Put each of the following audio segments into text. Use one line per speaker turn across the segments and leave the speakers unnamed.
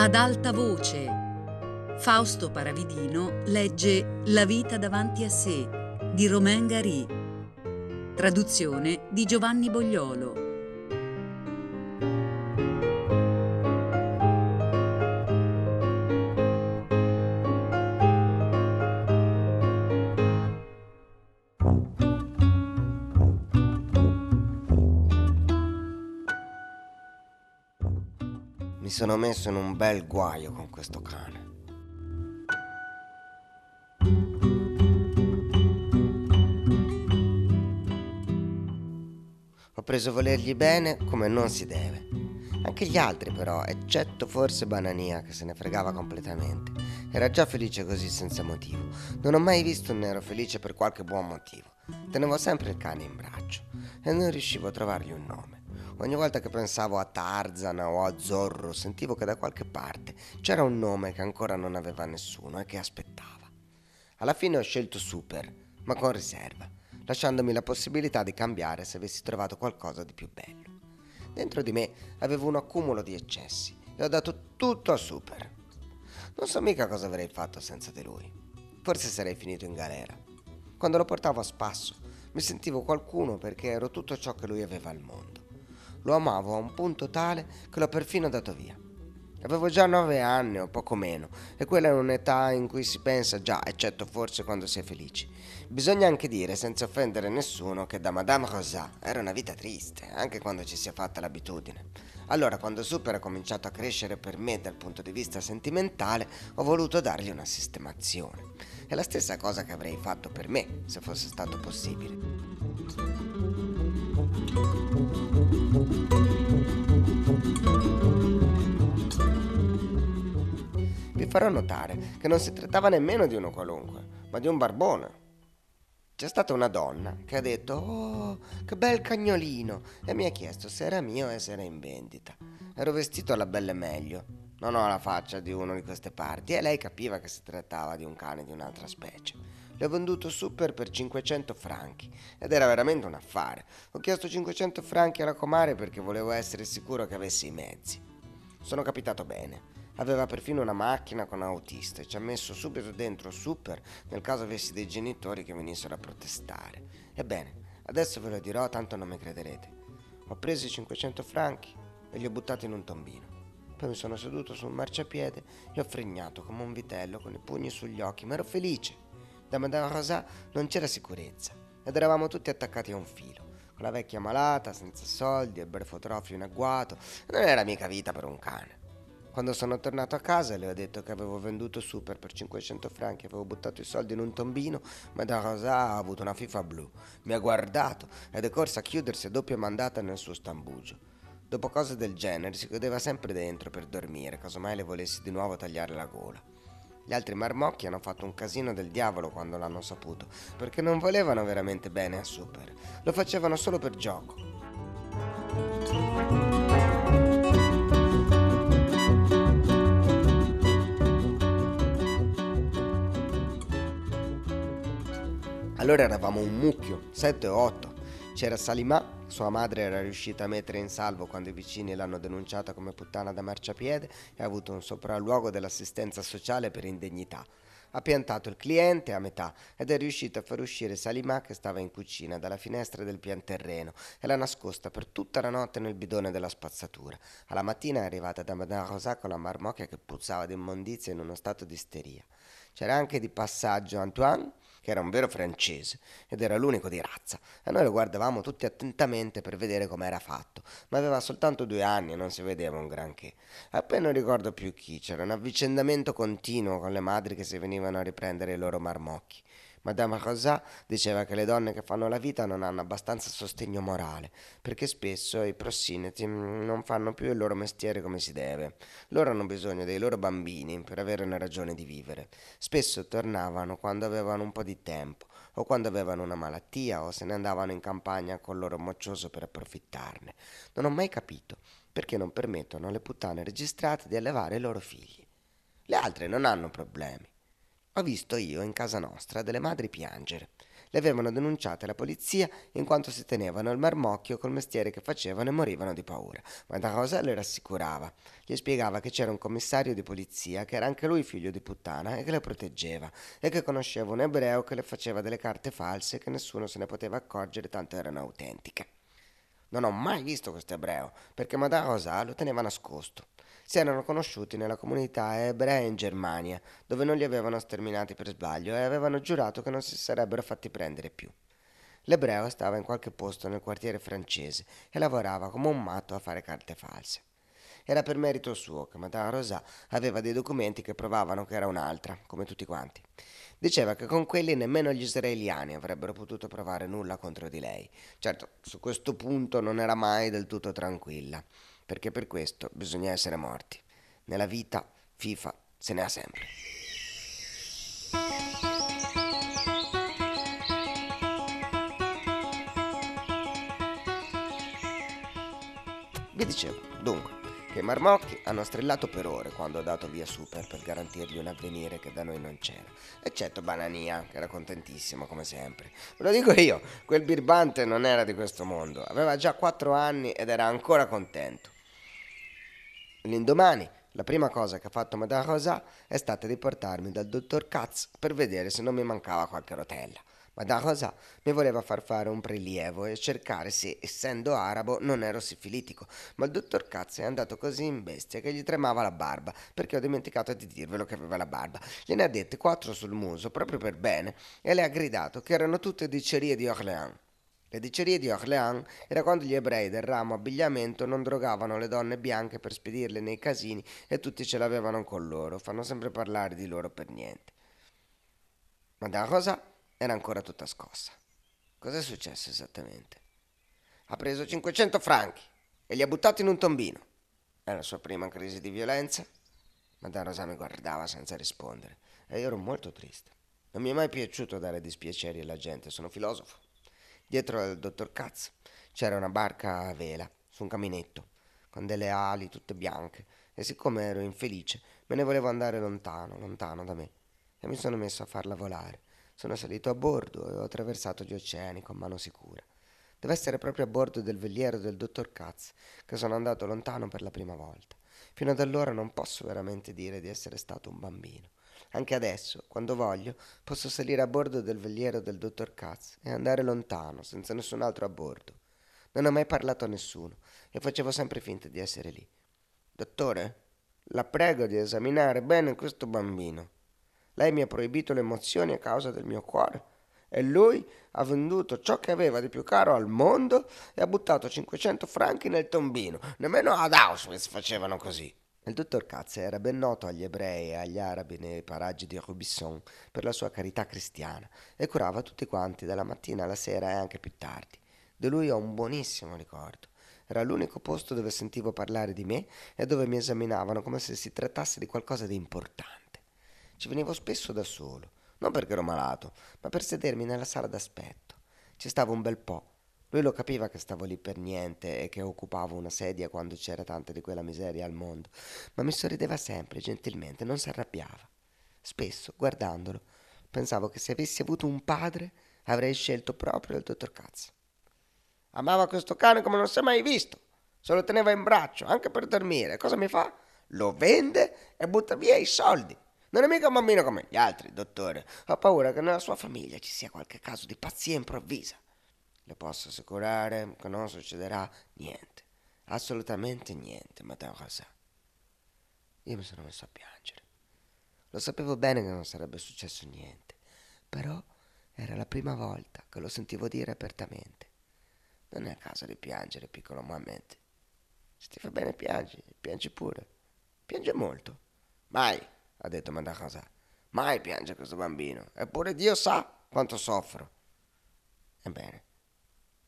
Ad alta voce. Fausto Paravidino legge La vita davanti a sé di Romain Gary. Traduzione di Giovanni Bogliolo.
Mi sono messo in un bel guaio con questo cane. Ho preso volergli bene come non si deve. Anche gli altri però, eccetto forse Banania che se ne fregava completamente. Era già felice così senza motivo. Non ho mai visto un nero felice per qualche buon motivo. Tenevo sempre il cane in braccio e non riuscivo a trovargli un nome. Ogni volta che pensavo a Tarzan o a Zorro, sentivo che da qualche parte c'era un nome che ancora non aveva nessuno e che aspettava. Alla fine ho scelto Super, ma con riserva, lasciandomi la possibilità di cambiare se avessi trovato qualcosa di più bello. Dentro di me avevo un accumulo di eccessi e ho dato tutto a Super. Non so mica cosa avrei fatto senza di lui. Forse sarei finito in galera. Quando lo portavo a spasso, mi sentivo qualcuno perché ero tutto ciò che lui aveva al mondo. Lo amavo a un punto tale che l'ho perfino dato via. Avevo già nove anni o poco meno, e quella è un'età in cui si pensa già, eccetto forse quando si è felici. Bisogna anche dire, senza offendere nessuno, che da Madame Rosa era una vita triste, anche quando ci si è fatta l'abitudine. Allora, quando Super ha cominciato a crescere per me dal punto di vista sentimentale, ho voluto dargli una sistemazione. È la stessa cosa che avrei fatto per me, se fosse stato possibile. Farò notare che non si trattava nemmeno di uno qualunque, ma di un barbone. C'è stata una donna che ha detto Oh, che bel cagnolino e mi ha chiesto se era mio e se era in vendita. Ero vestito alla belle meglio, non ho la faccia di uno di queste parti e lei capiva che si trattava di un cane di un'altra specie. Le ho venduto super per 500 franchi ed era veramente un affare. Ho chiesto 500 franchi alla comare perché volevo essere sicuro che avessi i mezzi. Sono capitato bene. Aveva perfino una macchina con autista e ci ha messo subito dentro Super nel caso avessi dei genitori che venissero a protestare. Ebbene, adesso ve lo dirò, tanto non mi crederete. Ho preso i 500 franchi e li ho buttati in un tombino. Poi mi sono seduto sul marciapiede e ho fregnato come un vitello con i pugni sugli occhi, ma ero felice. Da Madame Rosa non c'era sicurezza ed eravamo tutti attaccati a un filo. Con la vecchia malata, senza soldi, e il berfotrofio in agguato, non era mica vita per un cane. Quando sono tornato a casa le ho detto che avevo venduto Super per 500 franchi, avevo buttato i soldi in un tombino, ma da Rosa ha avuto una fifa blu. Mi ha guardato ed è corsa a chiudersi a doppia mandata nel suo stambugio. Dopo cose del genere si chiudeva sempre dentro per dormire, casomai le volessi di nuovo tagliare la gola. Gli altri marmocchi hanno fatto un casino del diavolo quando l'hanno saputo, perché non volevano veramente bene a Super, lo facevano solo per gioco. Allora eravamo un mucchio, sette o otto. C'era Salimà, sua madre era riuscita a mettere in salvo quando i vicini l'hanno denunciata come puttana da marciapiede e ha avuto un sopralluogo dell'assistenza sociale per indegnità. Ha piantato il cliente a metà ed è riuscito a far uscire Salimà che stava in cucina dalla finestra del pian terreno e l'ha nascosta per tutta la notte nel bidone della spazzatura. Alla mattina è arrivata da Madame Rosa con la marmocchia che puzzava di immondizia in uno stato di isteria. C'era anche di passaggio Antoine che era un vero francese ed era l'unico di razza, e noi lo guardavamo tutti attentamente per vedere com'era fatto, ma aveva soltanto due anni e non si vedeva un granché. Appena non ricordo più chi, c'era un avvicendamento continuo con le madri che si venivano a riprendere i loro marmocchi. Madame Rosa diceva che le donne che fanno la vita non hanno abbastanza sostegno morale, perché spesso i prosineti non fanno più il loro mestiere come si deve. Loro hanno bisogno dei loro bambini per avere una ragione di vivere. Spesso tornavano quando avevano un po' di tempo, o quando avevano una malattia, o se ne andavano in campagna col loro moccioso per approfittarne. Non ho mai capito perché non permettono alle puttane registrate di allevare i loro figli. Le altre non hanno problemi. Ho visto io in casa nostra delle madri piangere. Le avevano denunciate alla polizia in quanto si tenevano il marmocchio col mestiere che facevano e morivano di paura. Ma da Rosa le rassicurava. Gli spiegava che c'era un commissario di polizia che era anche lui figlio di puttana e che le proteggeva e che conosceva un ebreo che le faceva delle carte false che nessuno se ne poteva accorgere tanto erano autentiche. Non ho mai visto questo ebreo perché Madame Rosa lo teneva nascosto si erano conosciuti nella comunità ebrea in Germania, dove non li avevano sterminati per sbaglio e avevano giurato che non si sarebbero fatti prendere più. L'ebreo stava in qualche posto nel quartiere francese e lavorava come un matto a fare carte false. Era per merito suo che Madame Rosa aveva dei documenti che provavano che era un'altra, come tutti quanti. Diceva che con quelli nemmeno gli israeliani avrebbero potuto provare nulla contro di lei. Certo, su questo punto non era mai del tutto tranquilla perché per questo bisogna essere morti. Nella vita FIFA se ne ha sempre. Vi dicevo, dunque, che i marmocchi hanno strillato per ore quando ho dato via Super per garantirgli un avvenire che da noi non c'era. Eccetto Banania, che era contentissimo come sempre. Ve lo dico io, quel birbante non era di questo mondo, aveva già quattro anni ed era ancora contento. L'indomani, la prima cosa che ha fatto Madame Rosa è stata di portarmi dal dottor Katz per vedere se non mi mancava qualche rotella. Madame Rosa mi voleva far fare un prelievo e cercare se, essendo arabo, non ero sifilitico, ma il dottor Katz è andato così in bestia che gli tremava la barba, perché ho dimenticato di dirvelo che aveva la barba. Gliene ha dette quattro sul muso, proprio per bene, e le ha gridato che erano tutte dicerie di Orléans. Le dicerie di Orléans era quando gli ebrei del ramo abbigliamento non drogavano le donne bianche per spedirle nei casini e tutti ce l'avevano con loro, fanno sempre parlare di loro per niente. Madame Rosa era ancora tutta scossa. Cos'è successo esattamente? Ha preso 500 franchi e li ha buttati in un tombino. È la sua prima crisi di violenza? Madame Rosa mi guardava senza rispondere e io ero molto triste. Non mi è mai piaciuto dare dispiaceri alla gente, sono filosofo. Dietro al dottor Katz c'era una barca a vela su un caminetto con delle ali tutte bianche e siccome ero infelice me ne volevo andare lontano, lontano da me e mi sono messo a farla volare. Sono salito a bordo e ho attraversato gli oceani con mano sicura. Deve essere proprio a bordo del veliero del dottor Katz che sono andato lontano per la prima volta. Fino ad allora non posso veramente dire di essere stato un bambino. Anche adesso, quando voglio, posso salire a bordo del veliero del dottor Katz e andare lontano, senza nessun altro a bordo. Non ho mai parlato a nessuno e facevo sempre finta di essere lì. Dottore, la prego di esaminare bene questo bambino. Lei mi ha proibito le emozioni a causa del mio cuore e lui ha venduto ciò che aveva di più caro al mondo e ha buttato 500 franchi nel tombino. Nemmeno ad Auschwitz facevano così. Il dottor Katz era ben noto agli ebrei e agli arabi nei paraggi di Rubisson per la sua carità cristiana e curava tutti quanti dalla mattina alla sera e anche più tardi. Di lui ho un buonissimo ricordo. Era l'unico posto dove sentivo parlare di me e dove mi esaminavano come se si trattasse di qualcosa di importante. Ci venivo spesso da solo, non perché ero malato, ma per sedermi nella sala d'aspetto. Ci stavo un bel po' Lui lo capiva che stavo lì per niente e che occupavo una sedia quando c'era tanta di quella miseria al mondo, ma mi sorrideva sempre, gentilmente, non si arrabbiava. Spesso, guardandolo, pensavo che se avessi avuto un padre avrei scelto proprio il dottor Katz. Amava questo cane come non si è mai visto. Se lo teneva in braccio, anche per dormire. Cosa mi fa? Lo vende e butta via i soldi. Non è mica un bambino come gli altri, dottore. Ho paura che nella sua famiglia ci sia qualche caso di pazzia improvvisa. Le posso assicurare che non succederà niente, assolutamente niente, Madame Rosa. Io mi sono messo a piangere. Lo sapevo bene che non sarebbe successo niente, però era la prima volta che lo sentivo dire apertamente. Non è a caso di piangere, piccolo Mohammed. Se ti fa bene piangi, piangi pure. Piange molto. Mai, ha detto Madame Rosa. Mai piange questo bambino. Eppure Dio sa quanto soffro. Ebbene,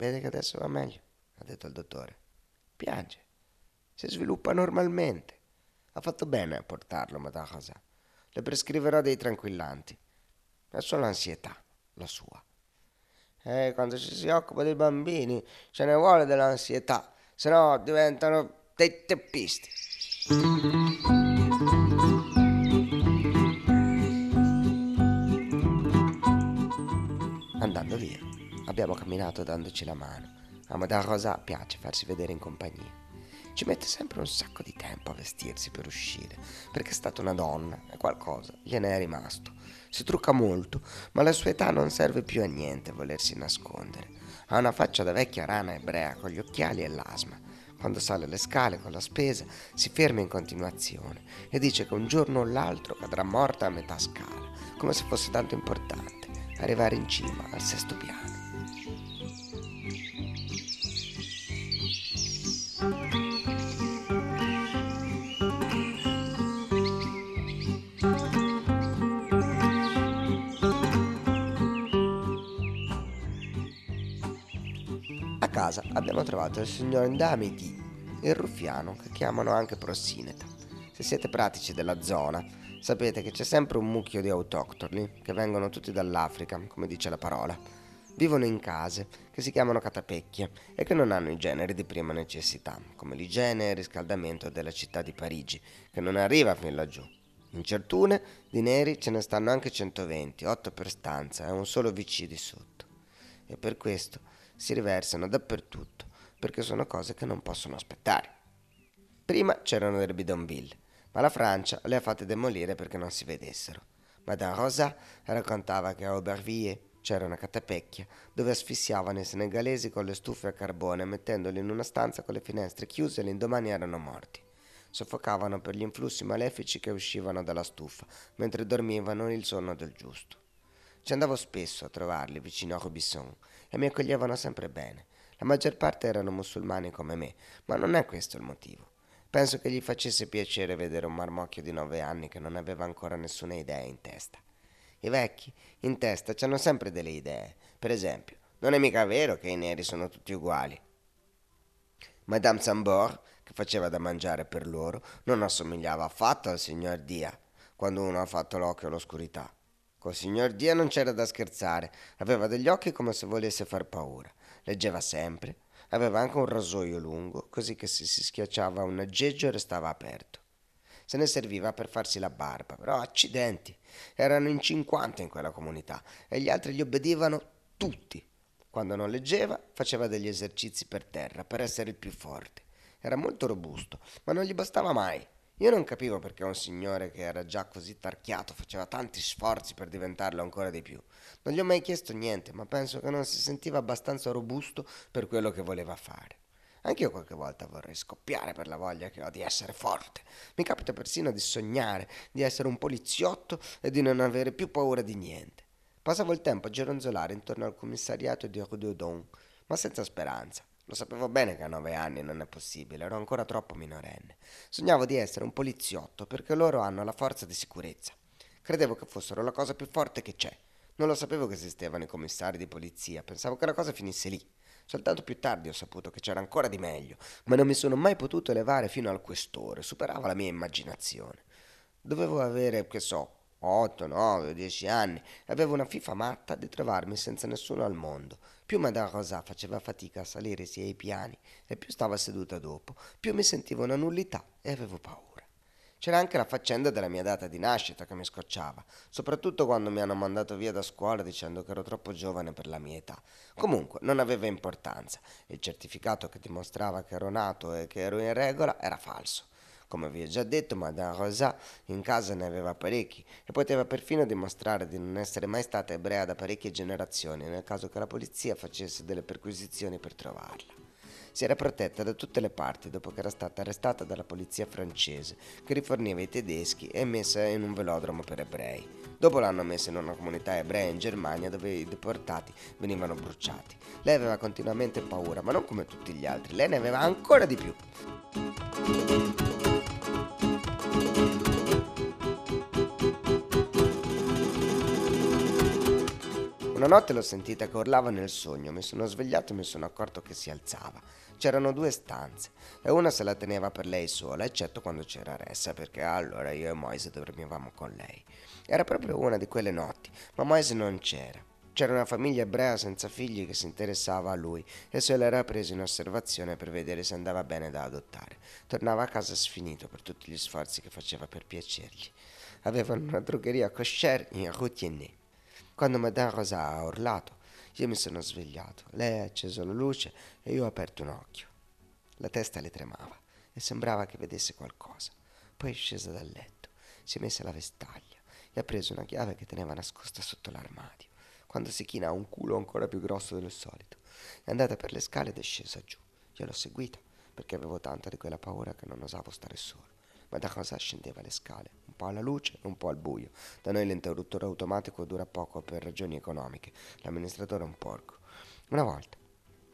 Vede che adesso va meglio, ha detto il dottore. Piange. Si sviluppa normalmente. Ha fatto bene a portarlo, Madame Rosa. Le prescriverò dei tranquillanti. È solo ansietà, la sua. E quando ci si occupa dei bambini ce ne vuole dell'ansietà, se no diventano dei teppisti. andando via. Abbiamo camminato dandoci la mano. A Madame Rosa piace farsi vedere in compagnia. Ci mette sempre un sacco di tempo a vestirsi per uscire, perché è stata una donna e qualcosa gliene è rimasto. Si trucca molto, ma la sua età non serve più a niente volersi nascondere. Ha una faccia da vecchia rana ebrea con gli occhiali e l'asma. Quando sale le scale con la spesa si ferma in continuazione e dice che un giorno o l'altro cadrà morta a metà scala, come se fosse tanto importante arrivare in cima al sesto piano. Casa abbiamo trovato il signor Ndamiti, il ruffiano che chiamano anche Prossineta. Se siete pratici della zona, sapete che c'è sempre un mucchio di autoctoni che vengono tutti dall'Africa, come dice la parola. Vivono in case che si chiamano catapecchie e che non hanno i generi di prima necessità, come l'igiene e il riscaldamento della città di Parigi, che non arriva fin laggiù. In certune di neri ce ne stanno anche 120, 8 per stanza e un solo VC di sotto. E per questo si riversano dappertutto, perché sono cose che non possono aspettare. Prima c'erano le bidonville, ma la Francia le ha fatte demolire perché non si vedessero. Madame Rosa raccontava che a Aubervilliers c'era una catapecchia dove asfissiavano i senegalesi con le stufe a carbone mettendoli in una stanza con le finestre chiuse e l'indomani erano morti. Soffocavano per gli influssi malefici che uscivano dalla stufa mentre dormivano il sonno del giusto. Ci andavo spesso a trovarli vicino a Robisson e mi accoglievano sempre bene. La maggior parte erano musulmani come me, ma non è questo il motivo. Penso che gli facesse piacere vedere un marmocchio di nove anni che non aveva ancora nessuna idea in testa. I vecchi in testa hanno sempre delle idee. Per esempio, non è mica vero che i neri sono tutti uguali. Madame Sambor, che faceva da mangiare per loro, non assomigliava affatto al signor Dia, quando uno ha fatto l'occhio all'oscurità. Col signor Dia non c'era da scherzare, aveva degli occhi come se volesse far paura, leggeva sempre, aveva anche un rasoio lungo, così che se si schiacciava un aggeggio restava aperto. Se ne serviva per farsi la barba, però accidenti, erano in cinquanta in quella comunità e gli altri gli obbedivano tutti. Quando non leggeva, faceva degli esercizi per terra per essere il più forte. Era molto robusto, ma non gli bastava mai. Io non capivo perché un signore che era già così tarchiato faceva tanti sforzi per diventarlo ancora di più. Non gli ho mai chiesto niente, ma penso che non si sentiva abbastanza robusto per quello che voleva fare. Anch'io qualche volta vorrei scoppiare per la voglia che ho di essere forte. Mi capita persino di sognare di essere un poliziotto e di non avere più paura di niente. Passavo il tempo a gironzolare intorno al commissariato di Rue de ma senza speranza. Lo sapevo bene che a nove anni non è possibile, ero ancora troppo minorenne. Sognavo di essere un poliziotto perché loro hanno la forza di sicurezza. Credevo che fossero la cosa più forte che c'è. Non lo sapevo che esistevano i commissari di polizia, pensavo che la cosa finisse lì. Soltanto più tardi ho saputo che c'era ancora di meglio, ma non mi sono mai potuto elevare fino al questore, superava la mia immaginazione. Dovevo avere, che so, 8, 9 10 anni e avevo una fifa matta di trovarmi senza nessuno al mondo. Più Madame Rosa faceva fatica a salire sia i piani e più stava seduta dopo, più mi sentivo una nullità e avevo paura. C'era anche la faccenda della mia data di nascita che mi scocciava, soprattutto quando mi hanno mandato via da scuola dicendo che ero troppo giovane per la mia età. Comunque non aveva importanza. Il certificato che dimostrava che ero nato e che ero in regola era falso. Come vi ho già detto, Madame Rosa in casa ne aveva parecchi e poteva perfino dimostrare di non essere mai stata ebrea da parecchie generazioni nel caso che la polizia facesse delle perquisizioni per trovarla. Si era protetta da tutte le parti dopo che era stata arrestata dalla polizia francese che riforniva i tedeschi e messa in un velodromo per ebrei. Dopo l'hanno messa in una comunità ebrea in Germania dove i deportati venivano bruciati. Lei aveva continuamente paura, ma non come tutti gli altri, lei ne aveva ancora di più. Una notte l'ho sentita che urlava nel sogno, mi sono svegliato e mi sono accorto che si alzava. C'erano due stanze e una se la teneva per lei sola, eccetto quando c'era Ressa, perché allora io e Moise dormivamo con lei. Era proprio una di quelle notti, ma Moise non c'era. C'era una famiglia ebrea senza figli che si interessava a lui e se l'era preso in osservazione per vedere se andava bene da adottare. Tornava a casa sfinito per tutti gli sforzi che faceva per piacergli. Avevano una drogheria kosher in Rue Tiennet. Quando Madame Rosa ha urlato, Io mi sono svegliato, lei ha acceso la luce e io ho aperto un occhio. La testa le tremava e sembrava che vedesse qualcosa. Poi è scesa dal letto, si è messa la vestaglia e ha preso una chiave che teneva nascosta sotto l'armadio. Quando si china ha un culo ancora più grosso del solito. È andata per le scale ed è scesa giù. Io l'ho seguita perché avevo tanta di quella paura che non osavo stare solo. Ma da cosa scendeva le scale? Po' alla luce un po' al buio. Da noi l'interruttore automatico dura poco per ragioni economiche. L'amministratore è un porco. Una volta,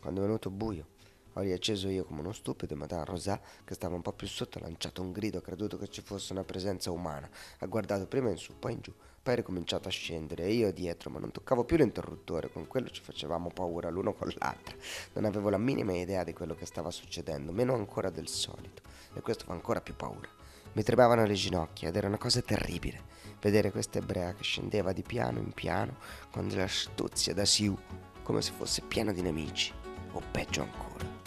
quando è venuto buio, ho riacceso io come uno stupido e Madame Rosà, che stava un po' più sotto, ha lanciato un grido, ha creduto che ci fosse una presenza umana. Ha guardato prima in su, poi in giù, poi ha ricominciato a scendere e io dietro, ma non toccavo più l'interruttore, con quello ci facevamo paura l'uno con l'altra. Non avevo la minima idea di quello che stava succedendo, meno ancora del solito, e questo fa ancora più paura. Mi tremavano le ginocchia ed era una cosa terribile vedere questa ebrea che scendeva di piano in piano con della stuzia da siù, come se fosse piena di nemici, o peggio ancora.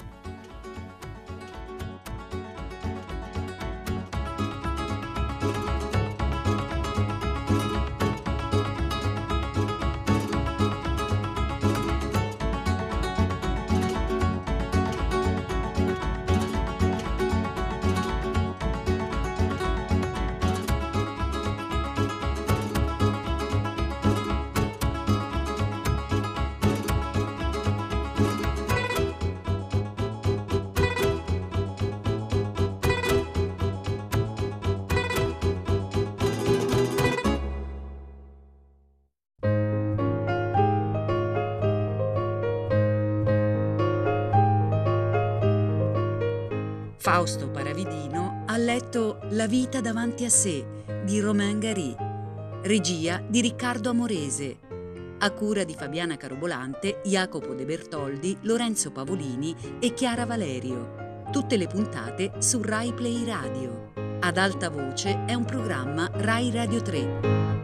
Fausto Paravidino ha letto La vita davanti a sé di Romain Gary, regia di Riccardo Amorese, a cura di Fabiana Carobolante, Jacopo De Bertoldi, Lorenzo Pavolini e Chiara Valerio. Tutte le puntate su Rai Play Radio. Ad alta voce è un programma Rai Radio 3.